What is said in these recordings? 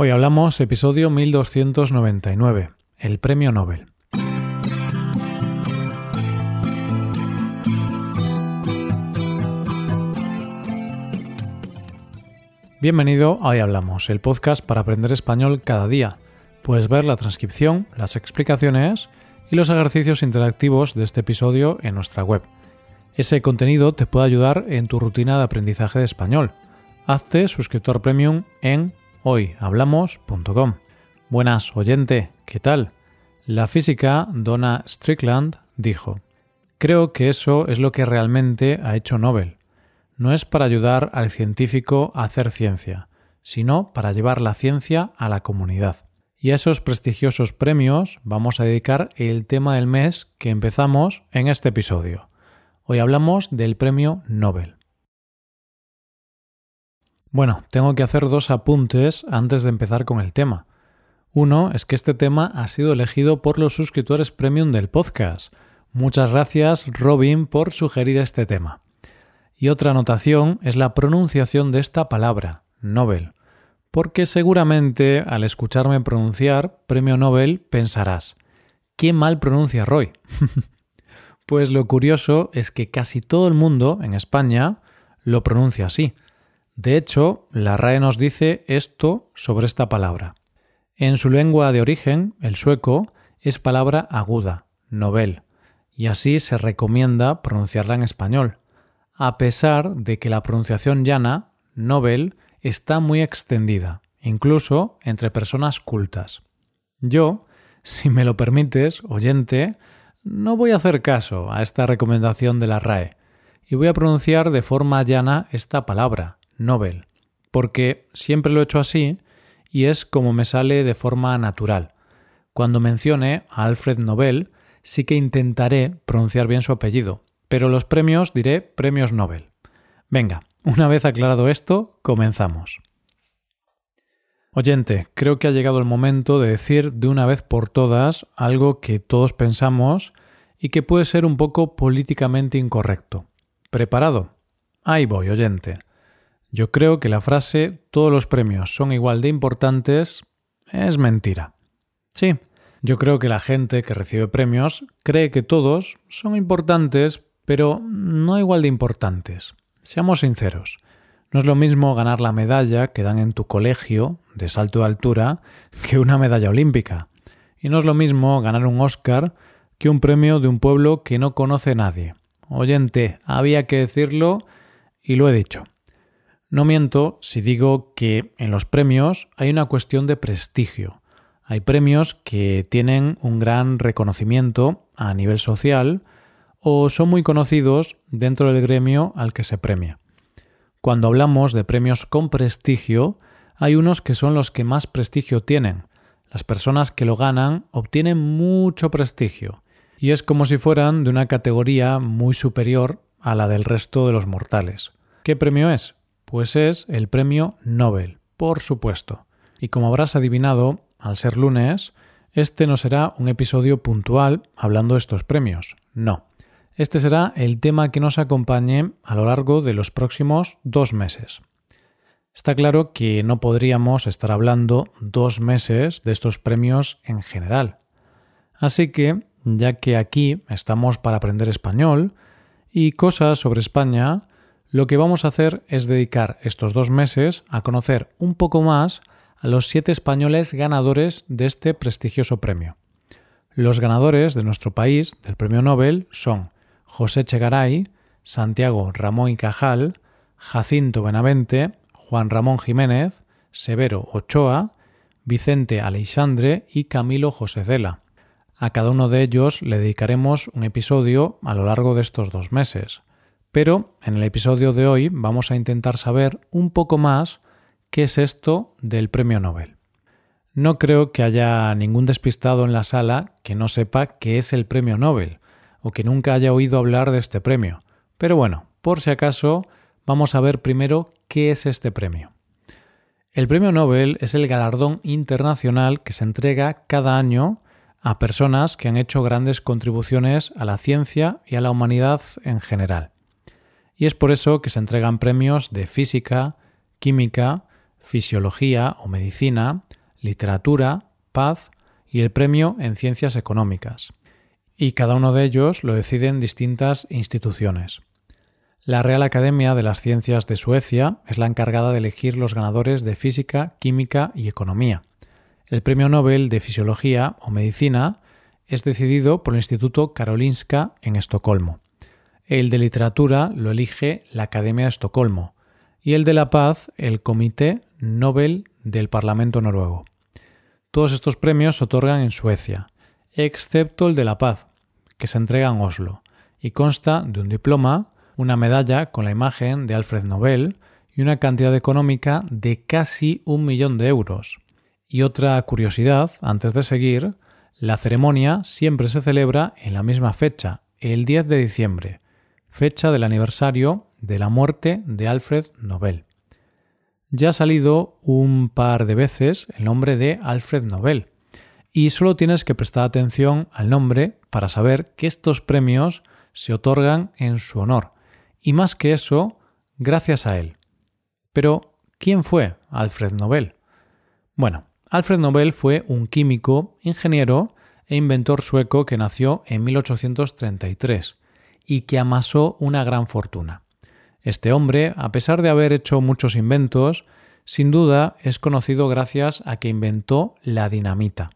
Hoy hablamos episodio 1299, el Premio Nobel. Bienvenido a Hoy Hablamos, el podcast para aprender español cada día. Puedes ver la transcripción, las explicaciones y los ejercicios interactivos de este episodio en nuestra web. Ese contenido te puede ayudar en tu rutina de aprendizaje de español. Hazte suscriptor premium en hoyhablamos.com. Buenas, oyente, ¿qué tal? La física Donna Strickland dijo, Creo que eso es lo que realmente ha hecho Nobel. No es para ayudar al científico a hacer ciencia, sino para llevar la ciencia a la comunidad. Y a esos prestigiosos premios vamos a dedicar el tema del mes que empezamos en este episodio. Hoy hablamos del premio Nobel. Bueno, tengo que hacer dos apuntes antes de empezar con el tema. Uno es que este tema ha sido elegido por los suscriptores premium del podcast. Muchas gracias, Robin, por sugerir este tema. Y otra anotación es la pronunciación de esta palabra, Nobel. Porque seguramente al escucharme pronunciar Premio Nobel pensarás, ¿qué mal pronuncia Roy? pues lo curioso es que casi todo el mundo en España lo pronuncia así. De hecho, la RAE nos dice esto sobre esta palabra. En su lengua de origen, el sueco, es palabra aguda, novel, y así se recomienda pronunciarla en español, a pesar de que la pronunciación llana, novel, está muy extendida, incluso entre personas cultas. Yo, si me lo permites, oyente, no voy a hacer caso a esta recomendación de la RAE y voy a pronunciar de forma llana esta palabra, Nobel, porque siempre lo he hecho así y es como me sale de forma natural. Cuando mencione a Alfred Nobel, sí que intentaré pronunciar bien su apellido, pero los premios diré premios Nobel. Venga, una vez aclarado esto, comenzamos. Oyente, creo que ha llegado el momento de decir de una vez por todas algo que todos pensamos y que puede ser un poco políticamente incorrecto. ¿Preparado? Ahí voy, oyente. Yo creo que la frase todos los premios son igual de importantes es mentira. Sí, yo creo que la gente que recibe premios cree que todos son importantes, pero no igual de importantes. Seamos sinceros. No es lo mismo ganar la medalla que dan en tu colegio de salto de altura que una medalla olímpica. Y no es lo mismo ganar un Oscar que un premio de un pueblo que no conoce nadie. Oyente, había que decirlo y lo he dicho. No miento si digo que en los premios hay una cuestión de prestigio. Hay premios que tienen un gran reconocimiento a nivel social o son muy conocidos dentro del gremio al que se premia. Cuando hablamos de premios con prestigio, hay unos que son los que más prestigio tienen. Las personas que lo ganan obtienen mucho prestigio y es como si fueran de una categoría muy superior a la del resto de los mortales. ¿Qué premio es? Pues es el premio Nobel, por supuesto. Y como habrás adivinado, al ser lunes, este no será un episodio puntual hablando de estos premios. No. Este será el tema que nos acompañe a lo largo de los próximos dos meses. Está claro que no podríamos estar hablando dos meses de estos premios en general. Así que, ya que aquí estamos para aprender español y cosas sobre España, lo que vamos a hacer es dedicar estos dos meses a conocer un poco más a los siete españoles ganadores de este prestigioso premio. Los ganadores de nuestro país del premio Nobel son José Chegaray, Santiago Ramón y Cajal, Jacinto Benavente, Juan Ramón Jiménez, Severo Ochoa, Vicente Aleixandre y Camilo José Cela. A cada uno de ellos le dedicaremos un episodio a lo largo de estos dos meses. Pero en el episodio de hoy vamos a intentar saber un poco más qué es esto del premio Nobel. No creo que haya ningún despistado en la sala que no sepa qué es el premio Nobel o que nunca haya oído hablar de este premio. Pero bueno, por si acaso, vamos a ver primero qué es este premio. El premio Nobel es el galardón internacional que se entrega cada año a personas que han hecho grandes contribuciones a la ciencia y a la humanidad en general y es por eso que se entregan premios de física, química, Fisiología o Medicina, Literatura, Paz y el Premio en Ciencias Económicas. Y cada uno de ellos lo deciden distintas instituciones. La Real Academia de las Ciencias de Suecia es la encargada de elegir los ganadores de Física, Química y Economía. El Premio Nobel de Fisiología o Medicina es decidido por el Instituto Karolinska en Estocolmo. El de Literatura lo elige la Academia de Estocolmo y el de la Paz el Comité Nobel del Parlamento noruego. Todos estos premios se otorgan en Suecia, excepto el de la Paz, que se entrega en Oslo, y consta de un diploma, una medalla con la imagen de Alfred Nobel y una cantidad económica de casi un millón de euros. Y otra curiosidad, antes de seguir, la ceremonia siempre se celebra en la misma fecha, el 10 de diciembre, fecha del aniversario de la muerte de Alfred Nobel. Ya ha salido un par de veces el nombre de Alfred Nobel, y solo tienes que prestar atención al nombre para saber que estos premios se otorgan en su honor, y más que eso, gracias a él. Pero, ¿quién fue Alfred Nobel? Bueno, Alfred Nobel fue un químico, ingeniero e inventor sueco que nació en 1833 y que amasó una gran fortuna. Este hombre, a pesar de haber hecho muchos inventos, sin duda es conocido gracias a que inventó la dinamita.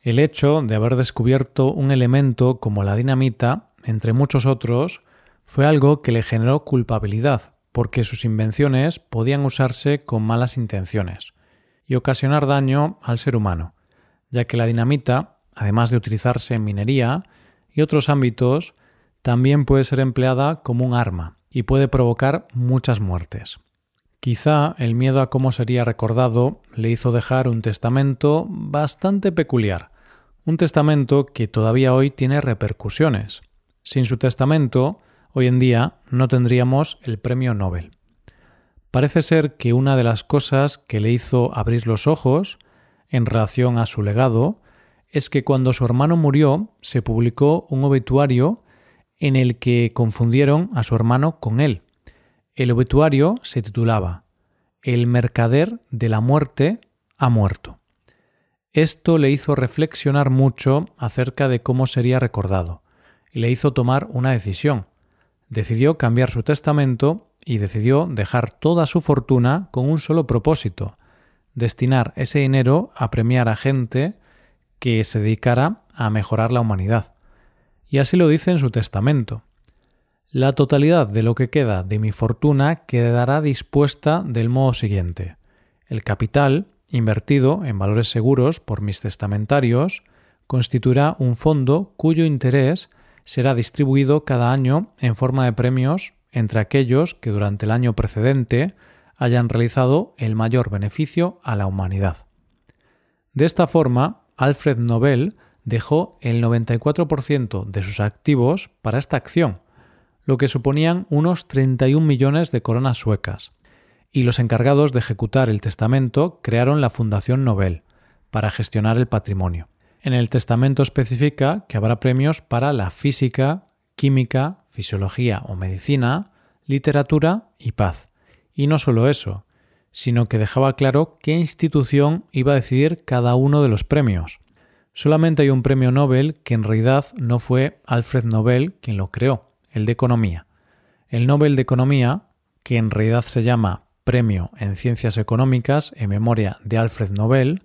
El hecho de haber descubierto un elemento como la dinamita, entre muchos otros, fue algo que le generó culpabilidad, porque sus invenciones podían usarse con malas intenciones y ocasionar daño al ser humano, ya que la dinamita, además de utilizarse en minería y otros ámbitos, también puede ser empleada como un arma y puede provocar muchas muertes. Quizá el miedo a cómo sería recordado le hizo dejar un testamento bastante peculiar, un testamento que todavía hoy tiene repercusiones. Sin su testamento, hoy en día no tendríamos el premio Nobel. Parece ser que una de las cosas que le hizo abrir los ojos en relación a su legado es que cuando su hermano murió se publicó un obituario en el que confundieron a su hermano con él. El obituario se titulaba El mercader de la muerte ha muerto. Esto le hizo reflexionar mucho acerca de cómo sería recordado y le hizo tomar una decisión decidió cambiar su testamento y decidió dejar toda su fortuna con un solo propósito, destinar ese dinero a premiar a gente que se dedicara a mejorar la humanidad. Y así lo dice en su testamento. La totalidad de lo que queda de mi fortuna quedará dispuesta del modo siguiente. El capital, invertido en valores seguros por mis testamentarios, constituirá un fondo cuyo interés será distribuido cada año en forma de premios entre aquellos que durante el año precedente hayan realizado el mayor beneficio a la humanidad. De esta forma, Alfred Nobel dejó el 94% de sus activos para esta acción, lo que suponían unos 31 millones de coronas suecas, y los encargados de ejecutar el testamento crearon la Fundación Nobel para gestionar el patrimonio. En el testamento especifica que habrá premios para la física, química, fisiología o medicina, literatura y paz. Y no solo eso, sino que dejaba claro qué institución iba a decidir cada uno de los premios. Solamente hay un premio Nobel que en realidad no fue Alfred Nobel quien lo creó, el de Economía. El Nobel de Economía, que en realidad se llama Premio en Ciencias Económicas en memoria de Alfred Nobel,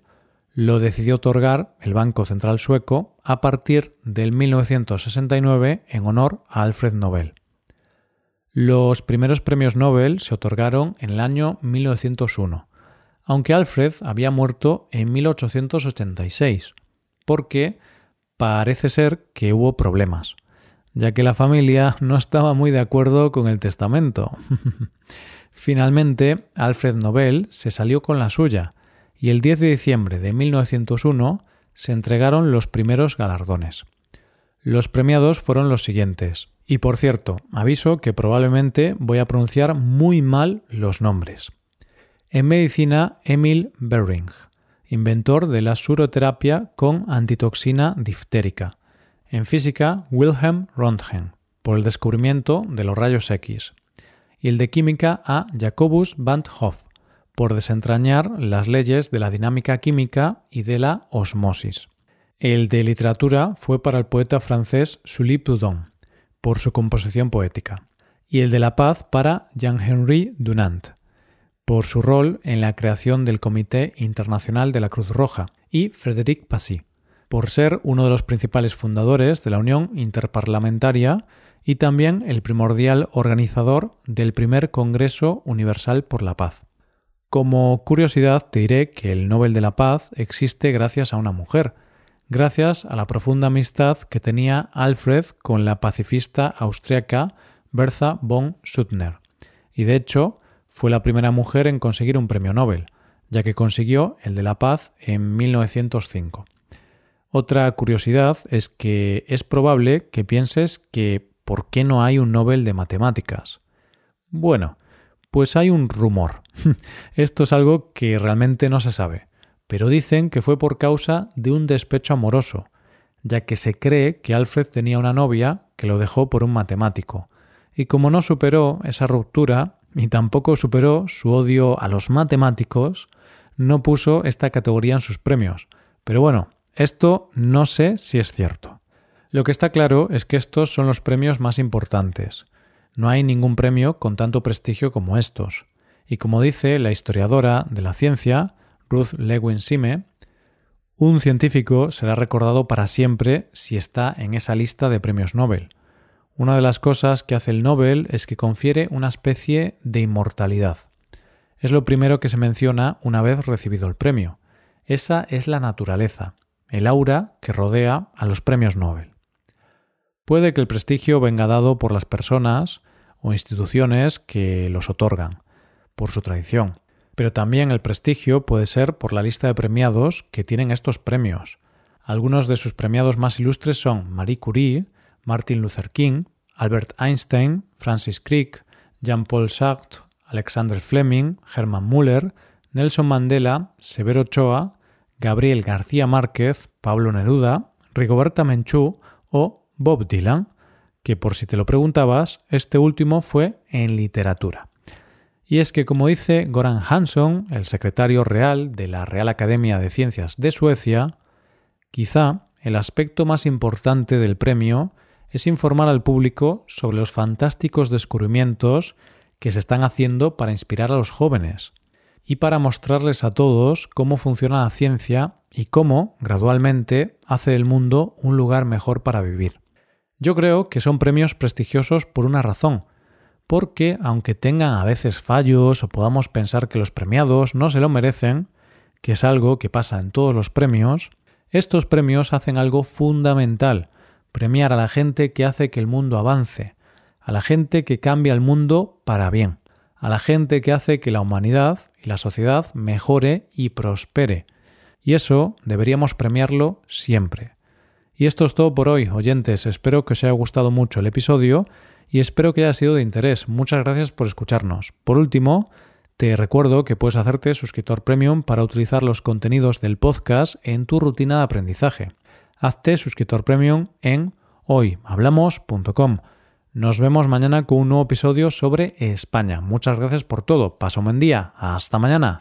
lo decidió otorgar el Banco Central Sueco a partir del 1969 en honor a Alfred Nobel. Los primeros premios Nobel se otorgaron en el año 1901, aunque Alfred había muerto en 1886, porque parece ser que hubo problemas, ya que la familia no estaba muy de acuerdo con el testamento. Finalmente, Alfred Nobel se salió con la suya y el 10 de diciembre de 1901 se entregaron los primeros galardones. Los premiados fueron los siguientes. Y por cierto, aviso que probablemente voy a pronunciar muy mal los nombres. En medicina, Emil Bering, inventor de la suroterapia con antitoxina diftérica. En física, Wilhelm Röntgen, por el descubrimiento de los rayos X. Y el de química a Jacobus van Hoff, por desentrañar las leyes de la dinámica química y de la osmosis. El de literatura fue para el poeta francés Sully Proudhon, por su composición poética, y el de la paz para Jean-Henri Dunant, por su rol en la creación del Comité Internacional de la Cruz Roja, y Frédéric Passy, por ser uno de los principales fundadores de la Unión Interparlamentaria y también el primordial organizador del primer Congreso Universal por la Paz. Como curiosidad te diré que el Nobel de la Paz existe gracias a una mujer, gracias a la profunda amistad que tenía Alfred con la pacifista austriaca Bertha von Suttner, y de hecho fue la primera mujer en conseguir un premio Nobel, ya que consiguió el de la paz en 1905. Otra curiosidad es que es probable que pienses que ¿por qué no hay un Nobel de matemáticas? Bueno, pues hay un rumor. Esto es algo que realmente no se sabe, pero dicen que fue por causa de un despecho amoroso, ya que se cree que Alfred tenía una novia que lo dejó por un matemático, y como no superó esa ruptura y tampoco superó su odio a los matemáticos, no puso esta categoría en sus premios. Pero bueno, esto no sé si es cierto. Lo que está claro es que estos son los premios más importantes. No hay ningún premio con tanto prestigio como estos. Y como dice la historiadora de la ciencia, Ruth Lewin Sime, un científico será recordado para siempre si está en esa lista de premios Nobel. Una de las cosas que hace el Nobel es que confiere una especie de inmortalidad. Es lo primero que se menciona una vez recibido el premio. Esa es la naturaleza, el aura que rodea a los premios Nobel. Puede que el prestigio venga dado por las personas o instituciones que los otorgan, por su tradición, pero también el prestigio puede ser por la lista de premiados que tienen estos premios. Algunos de sus premiados más ilustres son Marie Curie, Martin Luther King, Albert Einstein, Francis Crick, Jean-Paul Sartre, Alexander Fleming, Hermann Müller, Nelson Mandela, Severo Ochoa, Gabriel García Márquez, Pablo Neruda, Rigoberta Menchú o Bob Dylan, que por si te lo preguntabas, este último fue en literatura. Y es que, como dice Goran Hansson, el secretario real de la Real Academia de Ciencias de Suecia, quizá el aspecto más importante del premio es informar al público sobre los fantásticos descubrimientos que se están haciendo para inspirar a los jóvenes y para mostrarles a todos cómo funciona la ciencia y cómo, gradualmente, hace del mundo un lugar mejor para vivir. Yo creo que son premios prestigiosos por una razón, porque aunque tengan a veces fallos o podamos pensar que los premiados no se lo merecen, que es algo que pasa en todos los premios, estos premios hacen algo fundamental, premiar a la gente que hace que el mundo avance, a la gente que cambia el mundo para bien, a la gente que hace que la humanidad y la sociedad mejore y prospere. Y eso deberíamos premiarlo siempre. Y esto es todo por hoy, oyentes. Espero que os haya gustado mucho el episodio y espero que haya sido de interés. Muchas gracias por escucharnos. Por último, te recuerdo que puedes hacerte suscriptor premium para utilizar los contenidos del podcast en tu rutina de aprendizaje hazte suscriptor premium en hoyhablamos.com. Nos vemos mañana con un nuevo episodio sobre España. Muchas gracias por todo. Paso un buen día. Hasta mañana.